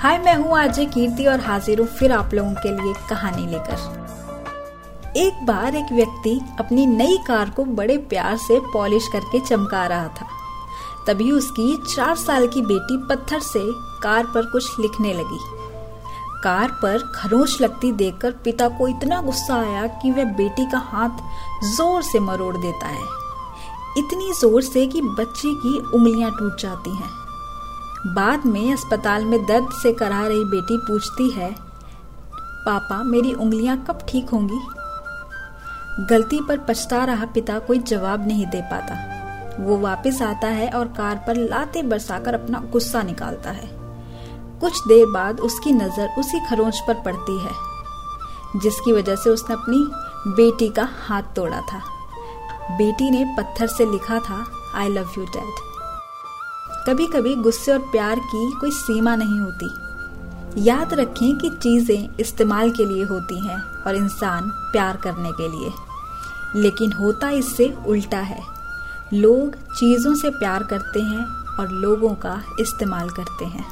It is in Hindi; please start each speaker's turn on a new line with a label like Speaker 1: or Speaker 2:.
Speaker 1: हाय, मैं हूँ अजय कीर्ति और हाजिर हूँ फिर आप लोगों के लिए कहानी लेकर। एक बार एक व्यक्ति अपनी नई कार को बड़े प्यार से पॉलिश करके चमका रहा था। तभी उसकी चार साल की बेटी पत्थर से कार पर कुछ लिखने लगी। कार पर खरोच लगती देखकर पिता को इतना गुस्सा आया कि वह बेटी का हाथ ज़ोर से मरोड़ देता है। इतनी ज़ोर से कि बच्ची की उंगलियाँ टूट जाती हैं। बाद में अस्पताल में दर्द से करा रही बेटी पूछती है, पापा, मेरी उंगलियाँ कब ठीक होंगी? गलती पर पछता रहा पिता, कोई जवाब नहीं दे पाता। वो वापस आता है और कार पर लाते बरसाकर अपना गुस्सा निकालता है। कुछ देर बाद उसकी नज़र उसी खरोंच पर पड़ती है, जिसकी वजह से उसने अपनी बेटी का हाथ तोड़ा था। बेटी ने पत्थर से लिखा था आई लव यू डैड कभी कभी गुस्से और प्यार की कोई सीमा नहीं होती। याद रखें कि चीज़ें इस्तेमाल के लिए होती हैं और इंसान प्यार करने के लिए। लेकिन होता इससे उल्टा है। लोग चीज़ों से प्यार करते हैं और लोगों का इस्तेमाल करते हैं।